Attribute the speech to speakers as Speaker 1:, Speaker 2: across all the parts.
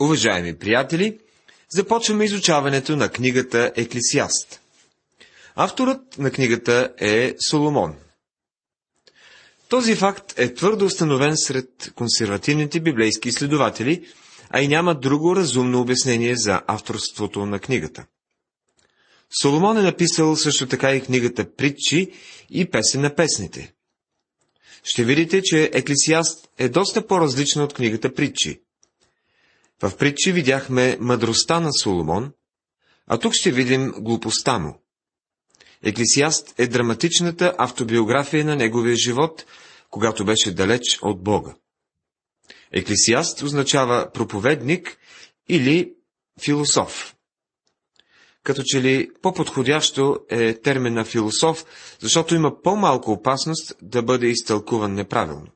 Speaker 1: Уважаеми приятели, започваме изучаването на книгата Еклисиаст. Авторът на книгата е Соломон. Този факт е твърдо установен сред консервативните библейски изследователи, а и няма друго разумно обяснение за авторството на книгата. Соломон е написал също така и книгата Притчи и Песен на песните. Ще видите, че Еклисиаст е доста по-различна от книгата Притчи. В притчи видяхме мъдростта на Соломон, а тук ще видим глупостта му. Еклисиаст е драматичната автобиография на неговия живот, когато беше далеч от Бога. Еклисиаст означава проповедник или философ. Като че ли по-подходящо е термина философ, защото има по-малко опасност да бъде изтълкуван неправилно.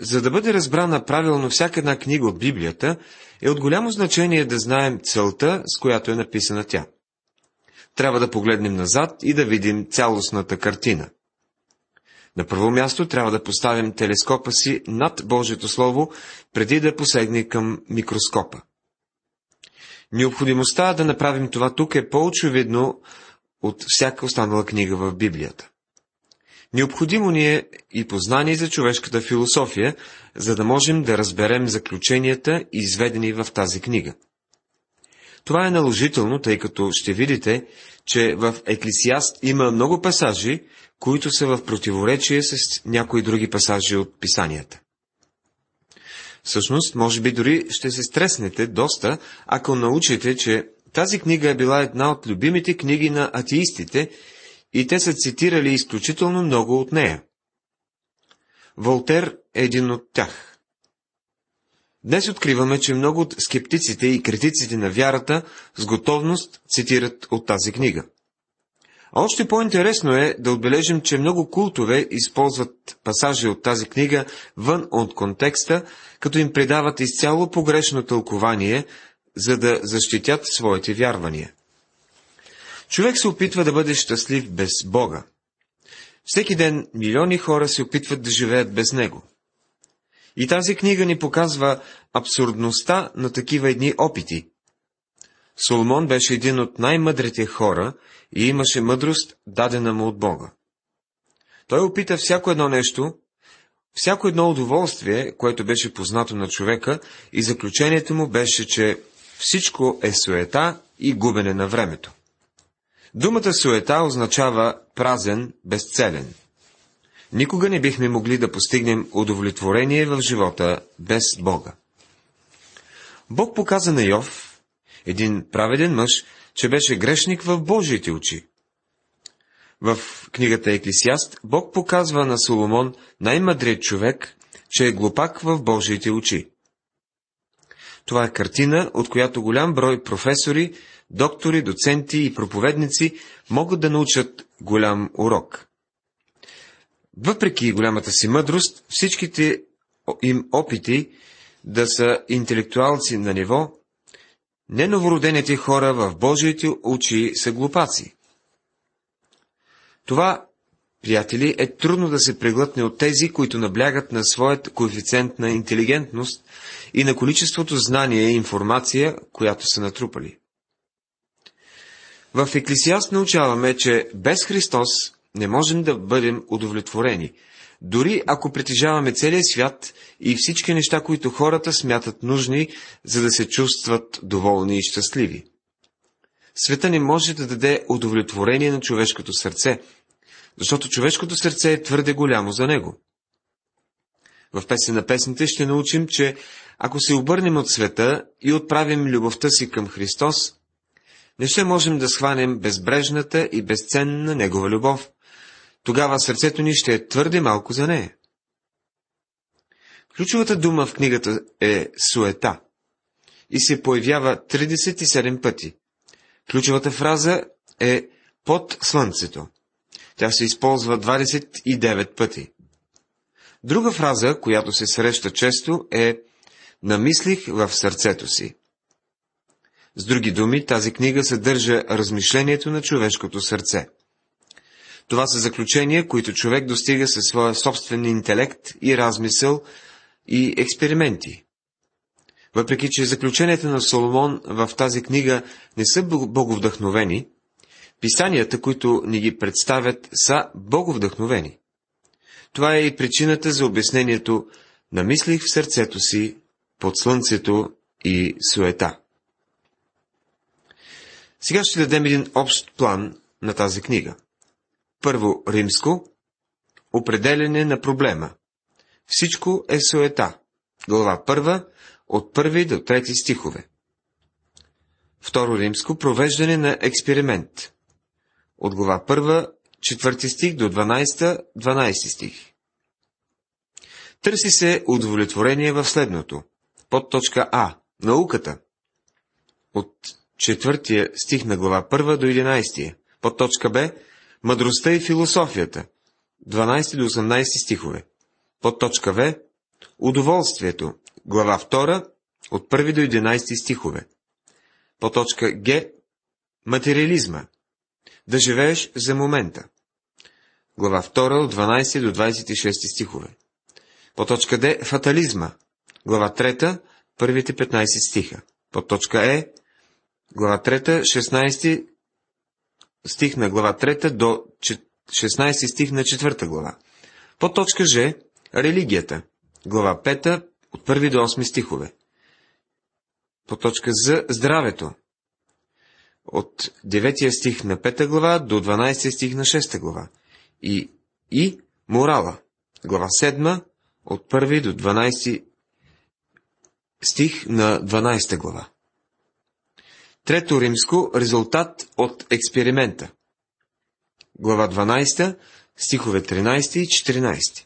Speaker 1: За да бъде разбрана правилно всяка една книга от Библията, е от голямо значение да знаем целта, с която е написана тя. Трябва да погледнем назад и да видим цялостната картина. На първо място трябва да поставим телескопа си над Божието Слово, преди да посегне към микроскопа. Необходимостта да направим това тук е по-очевидно от всяка останала книга в Библията. Необходимо ни е и познание за човешката философия, за да можем да разберем заключенията, изведени в тази книга. Това е наложително, тъй като ще видите, че в Еклисиаст има много пасажи, които са в противоречие с някои други пасажи от писанията. Всъщност, може би дори ще се стреснете доста, ако научите, че тази книга е била една от любимите книги на атеистите и те са цитирали изключително много от нея. Волтер е един от тях. Днес откриваме, че много от скептиците и критиците на вярата с готовност цитират от тази книга. А още по-интересно е да отбележим, че много култове използват пасажи от тази книга вън от контекста, като им предават изцяло погрешно тълкование, за да защитят своите вярвания. Човек се опитва да бъде щастлив без Бога. Всеки ден милиони хора се опитват да живеят без Него. И тази книга ни показва абсурдността на такива едни опити. Соломон беше един от най-мъдрите хора и имаше мъдрост, дадена му от Бога. Той опита всяко едно нещо, всяко едно удоволствие, което беше познато на човека, и заключението му беше, че всичко е суета и губене на времето. Думата суета означава празен, безцелен. Никога не бихме могли да постигнем удовлетворение в живота без Бога. Бог показа на Йов, един праведен мъж, че беше грешник в Божиите очи. В книгата Еклисиаст Бог показва на Соломон, най-мъдрият човек, че е глупак в Божиите очи. Това е картина, от която голям брой професори доктори, доценти и проповедници могат да научат голям урок. Въпреки голямата си мъдрост, всичките им опити да са интелектуалци на ниво, неновородените хора в Божиите очи са глупаци. Това, приятели, е трудно да се преглътне от тези, които наблягат на своят коефициент на интелигентност и на количеството знание и информация, която са натрупали. В Еклисиаст научаваме, че без Христос не можем да бъдем удовлетворени, дори ако притежаваме целия свят и всички неща, които хората смятат нужни, за да се чувстват доволни и щастливи. Света не може да даде удовлетворение на човешкото сърце, защото човешкото сърце е твърде голямо за него. В песен на песните ще научим, че ако се обърнем от света и отправим любовта си към Христос, не ще можем да схванем безбрежната и безценна Негова любов. Тогава сърцето ни ще е твърде малко за нея. Ключовата дума в книгата е суета и се появява 37 пъти. Ключовата фраза е под слънцето. Тя се използва 29 пъти. Друга фраза, която се среща често е намислих в сърцето си. С други думи, тази книга съдържа размишлението на човешкото сърце. Това са заключения, които човек достига със своя собствен интелект и размисъл и експерименти. Въпреки, че заключенията на Соломон в тази книга не са боговдъхновени, писанията, които ни ги представят, са боговдъхновени. Това е и причината за обяснението «Намислих в сърцето си под слънцето и суета». Сега ще дадем един общ план на тази книга. Първо, римско, определене на проблема. Всичко е суета. Глава първа, от първи до трети стихове. Второ римско, провеждане на експеримент. От глава първа, четвърти стих до 12, 12 стих. Търси се удовлетворение в следното. Под точка А. Науката. От четвъртия стих на глава 1 до 11. Под точка Б. Мъдростта и философията. 12 до 18 стихове. Под точка В. Удоволствието. Глава 2. От 1 до 11 стихове. Под точка Г. Материализма. Да живееш за момента. Глава 2 от 12 до 26 стихове. По точка Д – фатализма. Глава 3, първите 15 стиха. По точка Е, глава 3, 16 стих на глава 3 до 16 стих на 4 глава. По точка Ж – религията. Глава 5, от 1 до 8 стихове. По точка З – здравето. От 9 стих на 5 глава до 12 стих на 6 глава. И, и морала. Глава 7, от 1 до 12 стих на 12 глава. Трето римско – резултат от експеримента. Глава 12, стихове 13 и 14.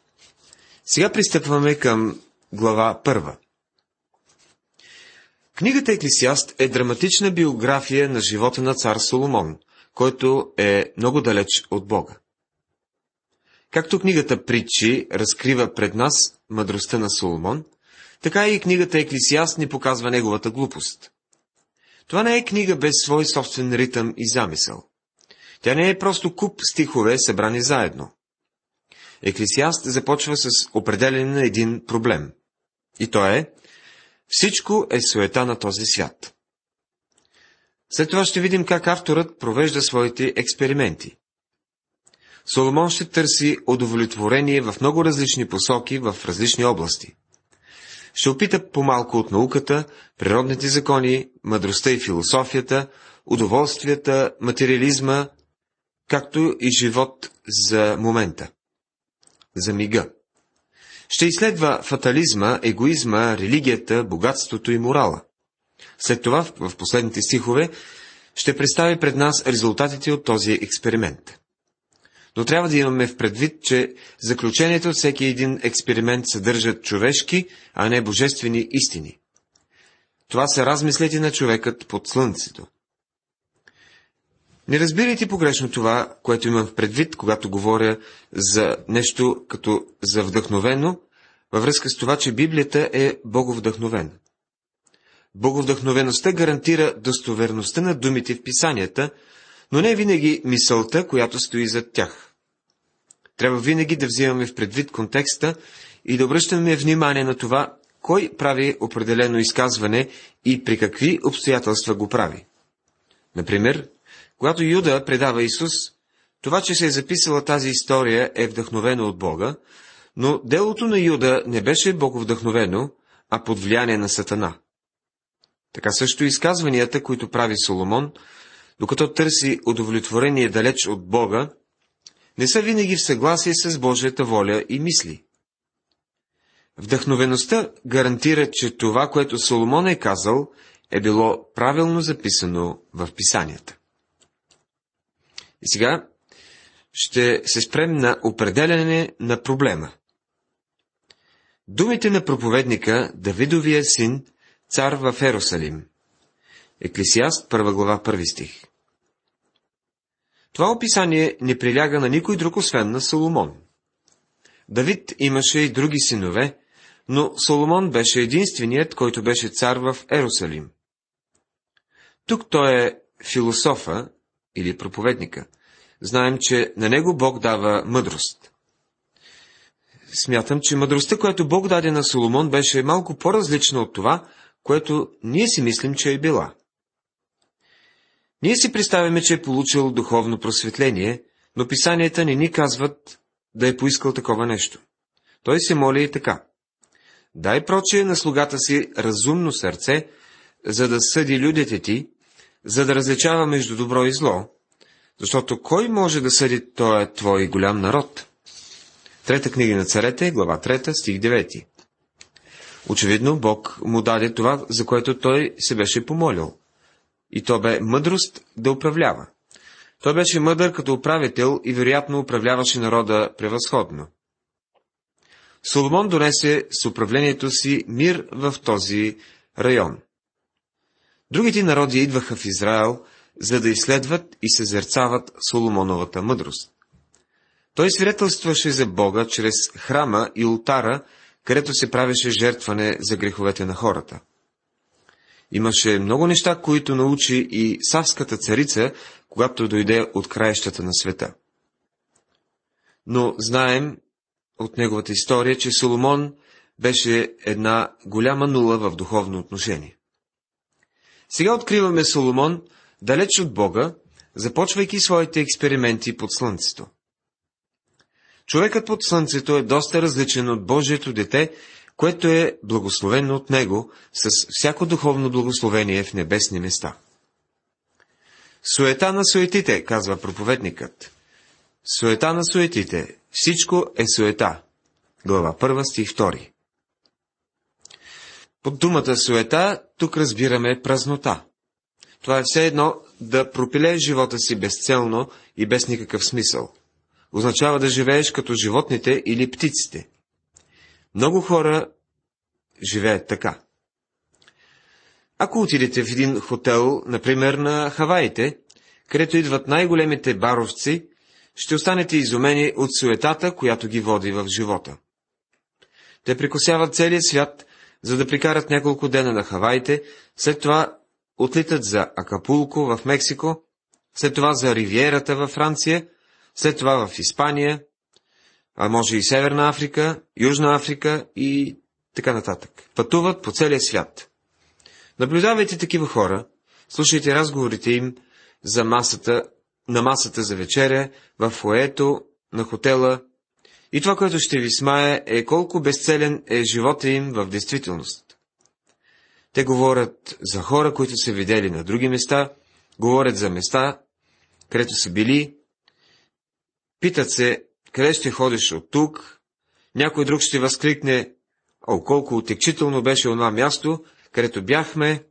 Speaker 1: Сега пристъпваме към глава 1. Книгата Еклисиаст е драматична биография на живота на цар Соломон, който е много далеч от Бога. Както книгата Притчи разкрива пред нас мъдростта на Соломон, така и книгата Еклисиаст ни показва неговата глупост. Това не е книга без свой собствен ритъм и замисъл. Тя не е просто куп стихове, събрани заедно. Еклисиаст започва с определене на един проблем. И то е всичко е суета на този свят. След това ще видим как авторът провежда своите експерименти. Соломон ще търси удовлетворение в много различни посоки, в различни области. Ще опита по-малко от науката, природните закони, мъдростта и философията, удоволствията, материализма, както и живот за момента, за мига. Ще изследва фатализма, егоизма, религията, богатството и морала. След това, в последните стихове, ще представи пред нас резултатите от този експеримент. Но трябва да имаме в предвид, че заключението от всеки един експеримент съдържат човешки, а не божествени истини. Това са размислети на човекът под слънцето. Не разбирайте погрешно това, което имам в предвид, когато говоря за нещо като за вдъхновено, във връзка с това, че Библията е боговдъхновена. Боговдъхновеността гарантира достоверността на думите в писанията, но не винаги мисълта, която стои зад тях. Трябва винаги да взимаме в предвид контекста и да обръщаме внимание на това, кой прави определено изказване и при какви обстоятелства го прави. Например, когато Юда предава Исус, това, че се е записала тази история, е вдъхновено от Бога, но делото на Юда не беше боговдъхновено, а под влияние на Сатана. Така също изказванията, които прави Соломон, докато търси удовлетворение далеч от Бога, не са винаги в съгласие с Божията воля и мисли. Вдъхновеността гарантира, че това, което Соломон е казал, е било правилно записано в писанията. И сега ще се спрем на определене на проблема. Думите на проповедника Давидовия син, цар в Ерусалим. Еклесиаст, първа глава, първи стих. Това описание не приляга на никой друг, освен на Соломон. Давид имаше и други синове, но Соломон беше единственият, който беше цар в Ерусалим. Тук той е философа или проповедника. Знаем, че на него Бог дава мъдрост. Смятам, че мъдростта, която Бог даде на Соломон, беше малко по-различна от това, което ние си мислим, че е била. Ние си представяме, че е получил духовно просветление, но писанията не ни казват да е поискал такова нещо. Той се моли и така. Дай проче на слугата си разумно сърце, за да съди людите ти, за да различава между добро и зло, защото кой може да съди този твой голям народ? Трета книга на царете, глава 3, стих 9. Очевидно, Бог му даде това, за което той се беше помолил. И то бе мъдрост да управлява. Той беше мъдър като управител и вероятно управляваше народа превъзходно. Соломон донесе с управлението си мир в този район. Другите народи идваха в Израел, за да изследват и съзерцават Соломоновата мъдрост. Той свидетелстваше за Бога чрез храма и ултара, където се правеше жертване за греховете на хората. Имаше много неща, които научи и Савската царица, когато дойде от краищата на света. Но знаем от неговата история, че Соломон беше една голяма нула в духовно отношение. Сега откриваме Соломон далеч от Бога, започвайки своите експерименти под слънцето. Човекът под слънцето е доста различен от Божието дете, което е благословено от него с всяко духовно благословение в небесни места. Суета на суетите, казва проповедникът. Суета на суетите. Всичко е суета. Глава 1, стих 2. Под думата суета тук разбираме празнота. Това е все едно да пропилееш живота си безцелно и без никакъв смисъл. Означава да живееш като животните или птиците. Много хора живеят така. Ако отидете в един хотел, например на Хаваите, където идват най-големите баровци, ще останете изумени от суетата, която ги води в живота. Те прикосяват целия свят, за да прикарат няколко дена на Хаваите, след това отлитат за Акапулко в Мексико, след това за Ривиерата във Франция, след това в Испания, а може и Северна Африка, Южна Африка и така нататък. Пътуват по целия свят. Наблюдавайте такива хора, слушайте разговорите им за масата, на масата за вечеря, в фоето, на хотела, и това, което ще ви смае, е колко безцелен е живота им в действителност. Те говорят за хора, които са видели на други места, говорят за места, където са били, питат се, къде ще ходиш от тук, някой друг ще възкликне, о, колко отекчително беше онова място, където бяхме.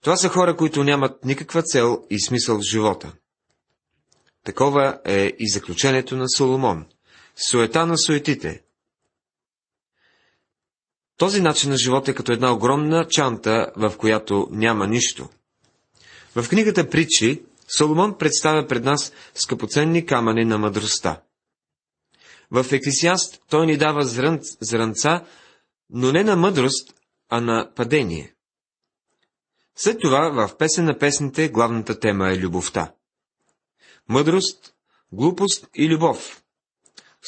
Speaker 1: Това са хора, които нямат никаква цел и смисъл в живота. Такова е и заключението на Соломон. Суета на суетите. Този начин на живота е като една огромна чанта, в която няма нищо. В книгата Притчи Соломон представя пред нас скъпоценни камъни на мъдростта. В Ексисиаст той ни дава зрънц, зрънца, но не на мъдрост, а на падение. След това в песен на песните главната тема е любовта. Мъдрост, глупост и любов.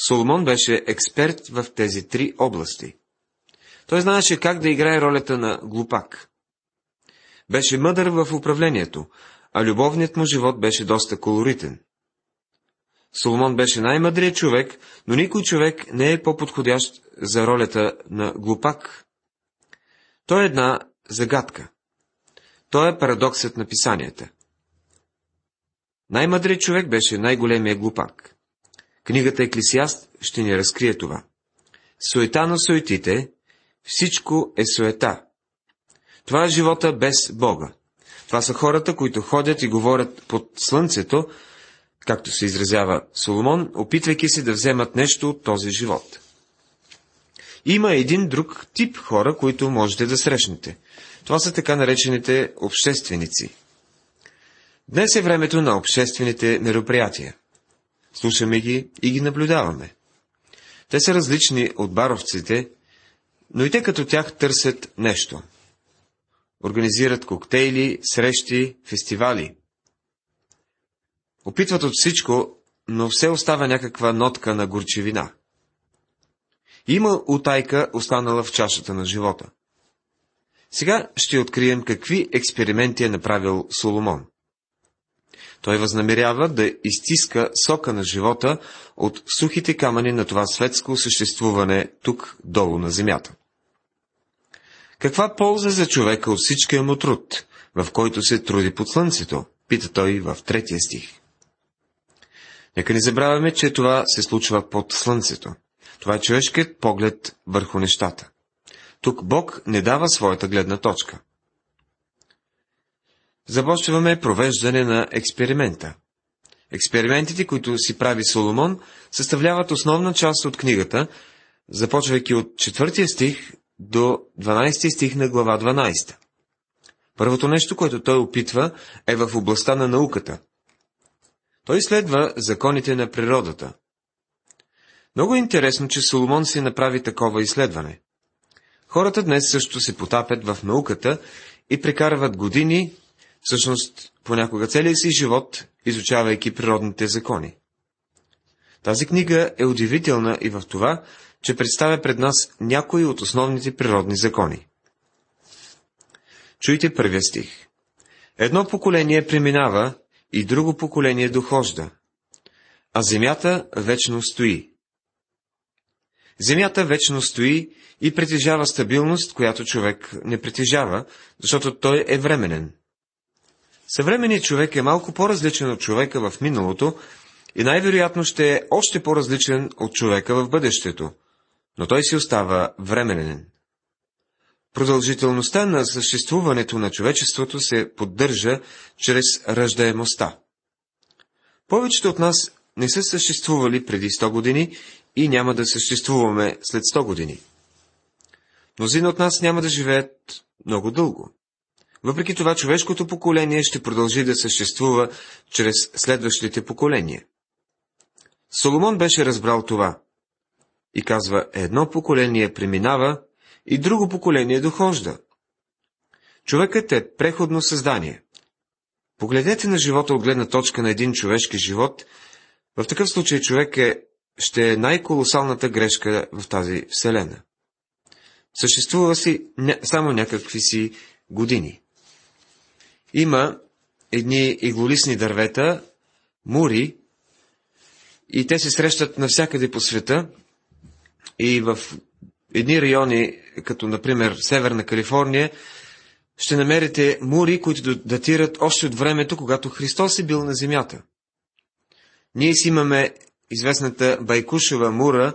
Speaker 1: Соломон беше експерт в тези три области. Той знаеше как да играе ролята на глупак. Беше мъдър в управлението, а любовният му живот беше доста колоритен. Соломон беше най-мъдрият човек, но никой човек не е по-подходящ за ролята на глупак. Той е една загадка. Той е парадоксът на писанията. Най-мъдрият човек беше най-големия глупак. Книгата Еклисиаст ще ни разкрие това. Суета на суетите, всичко е суета. Това е живота без Бога. Това са хората, които ходят и говорят под слънцето, както се изразява Соломон, опитвайки се да вземат нещо от този живот. Има един друг тип хора, които можете да срещнете. Това са така наречените общественици. Днес е времето на обществените мероприятия. Слушаме ги и ги наблюдаваме. Те са различни от баровците, но и те като тях търсят нещо – организират коктейли, срещи, фестивали. Опитват от всичко, но все остава някаква нотка на горчевина. Има утайка, останала в чашата на живота. Сега ще открием какви експерименти е направил Соломон. Той възнамерява да изтиска сока на живота от сухите камъни на това светско съществуване тук долу на земята. Каква полза за човека от всичкия му труд, в който се труди под слънцето? Пита той в третия стих. Нека не забравяме, че това се случва под слънцето. Това е човешкият поглед върху нещата. Тук Бог не дава своята гледна точка. Започваме провеждане на експеримента. Експериментите, които си прави Соломон, съставляват основна част от книгата, започвайки от четвъртия стих до 12 стих на глава 12. Първото нещо, което той опитва, е в областта на науката. Той следва законите на природата. Много е интересно, че Соломон си направи такова изследване. Хората днес също се потапят в науката и прекарват години, всъщност понякога целия си живот, изучавайки природните закони. Тази книга е удивителна и в това, че представя пред нас някои от основните природни закони. Чуйте първия стих. Едно поколение преминава и друго поколение дохожда, а земята вечно стои. Земята вечно стои и притежава стабилност, която човек не притежава, защото той е временен. Съвременният човек е малко по-различен от човека в миналото и най-вероятно ще е още по-различен от човека в бъдещето, но той си остава временен. Продължителността на съществуването на човечеството се поддържа чрез ръждаемостта. Повечето от нас не са съществували преди 100 години и няма да съществуваме след 100 години. Мнозина от нас няма да живеят много дълго. Въпреки това, човешкото поколение ще продължи да съществува чрез следващите поколения. Соломон беше разбрал това и казва, едно поколение преминава и друго поколение дохожда. Човекът е преходно създание. Погледнете на живота от гледна точка на един човешки живот, в такъв случай човек е, ще е най-колосалната грешка в тази вселена. Съществува си ня, само някакви си години. Има едни иглолисни дървета, мури, и те се срещат навсякъде по света, и в едни райони, като например Северна Калифорния, ще намерите мури, които датират още от времето, когато Христос е бил на земята. Ние си имаме известната Байкушева мура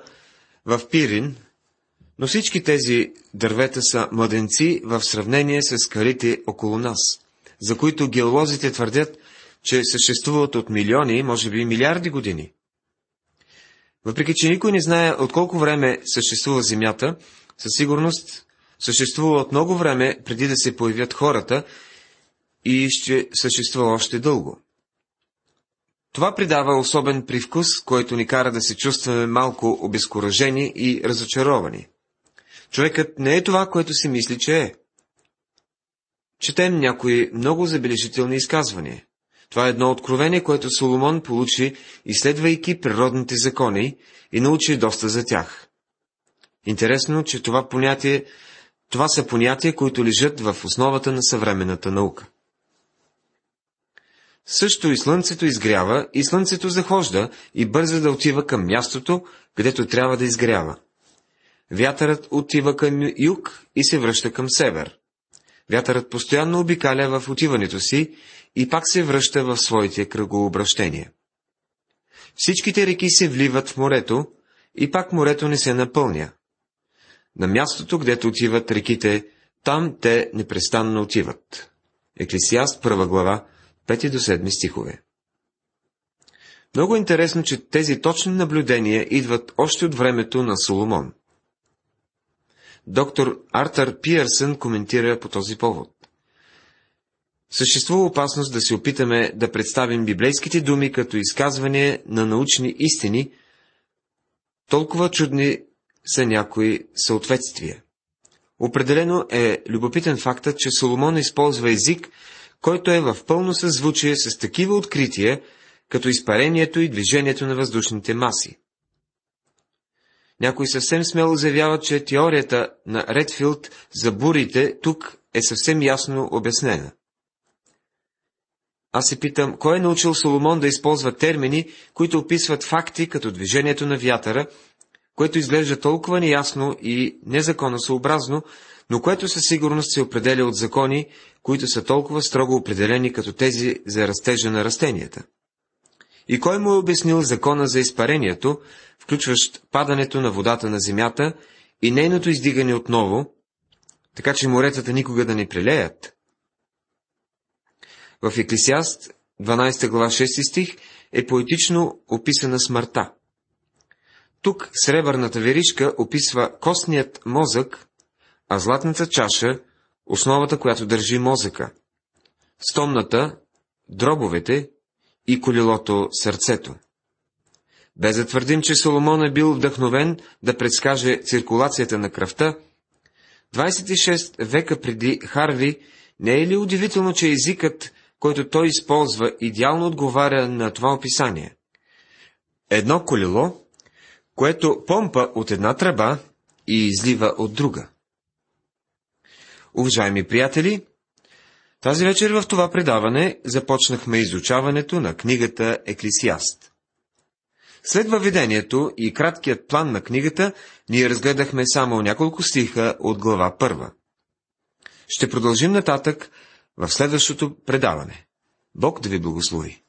Speaker 1: в Пирин, но всички тези дървета са младенци в сравнение с скалите около нас, за които геолозите твърдят, че съществуват от милиони, може би милиарди години. Въпреки, че никой не знае от колко време съществува Земята, със сигурност съществува от много време преди да се появят хората и ще съществува още дълго. Това придава особен привкус, който ни кара да се чувстваме малко обезкуражени и разочаровани. Човекът не е това, което си мисли, че е. Четем някои много забележителни изказвания. Това е едно откровение, което Соломон получи, изследвайки природните закони и научи доста за тях. Интересно, че това понятие, това са понятия, които лежат в основата на съвременната наука. Също и слънцето изгрява, и слънцето захожда и бърза да отива към мястото, където трябва да изгрява. Вятърът отива към юг и се връща към север. Вятърът постоянно обикаля в отиването си и пак се връща в своите кръгообращения. Всичките реки се вливат в морето и пак морето не се напълня. На мястото, където отиват реките, там те непрестанно отиват. Еклесиаст, първа глава, 5 до 7 стихове. Много интересно, че тези точни наблюдения идват още от времето на Соломон. Доктор Артър Пиърсън коментира по този повод. Съществува опасност да се опитаме да представим библейските думи като изказване на научни истини, толкова чудни са някои съответствия. Определено е любопитен фактът, че Соломон използва език, който е в пълно съзвучие с такива открития, като изпарението и движението на въздушните маси. Някои съвсем смело заявяват, че теорията на Редфилд за бурите тук е съвсем ясно обяснена. Аз се питам, кой е научил Соломон да използва термини, които описват факти като движението на вятъра, което изглежда толкова неясно и незаконосъобразно, но което със сигурност се определя от закони, които са толкова строго определени като тези за растежа на растенията. И кой му е обяснил закона за изпарението, включващ падането на водата на земята и нейното издигане отново, така че моретата никога да не прелеят? В Еклисиаст, 12 глава 6 стих, е поетично описана смъртта. Тук сребърната веришка описва костният мозък, а златната чаша – основата, която държи мозъка. Стомната – дробовете и колелото – сърцето. Без да твърдим, че Соломон е бил вдъхновен да предскаже циркулацията на кръвта, 26 века преди Харви не е ли удивително, че езикът, който той използва, идеално отговаря на това описание? Едно колело, което помпа от една тръба и излива от друга. Уважаеми приятели, тази вечер в това предаване започнахме изучаването на книгата Еклисиаст. След въведението и краткият план на книгата, ние разгледахме само няколко стиха от глава първа. Ще продължим нататък в следващото предаване. Бог да ви благослови!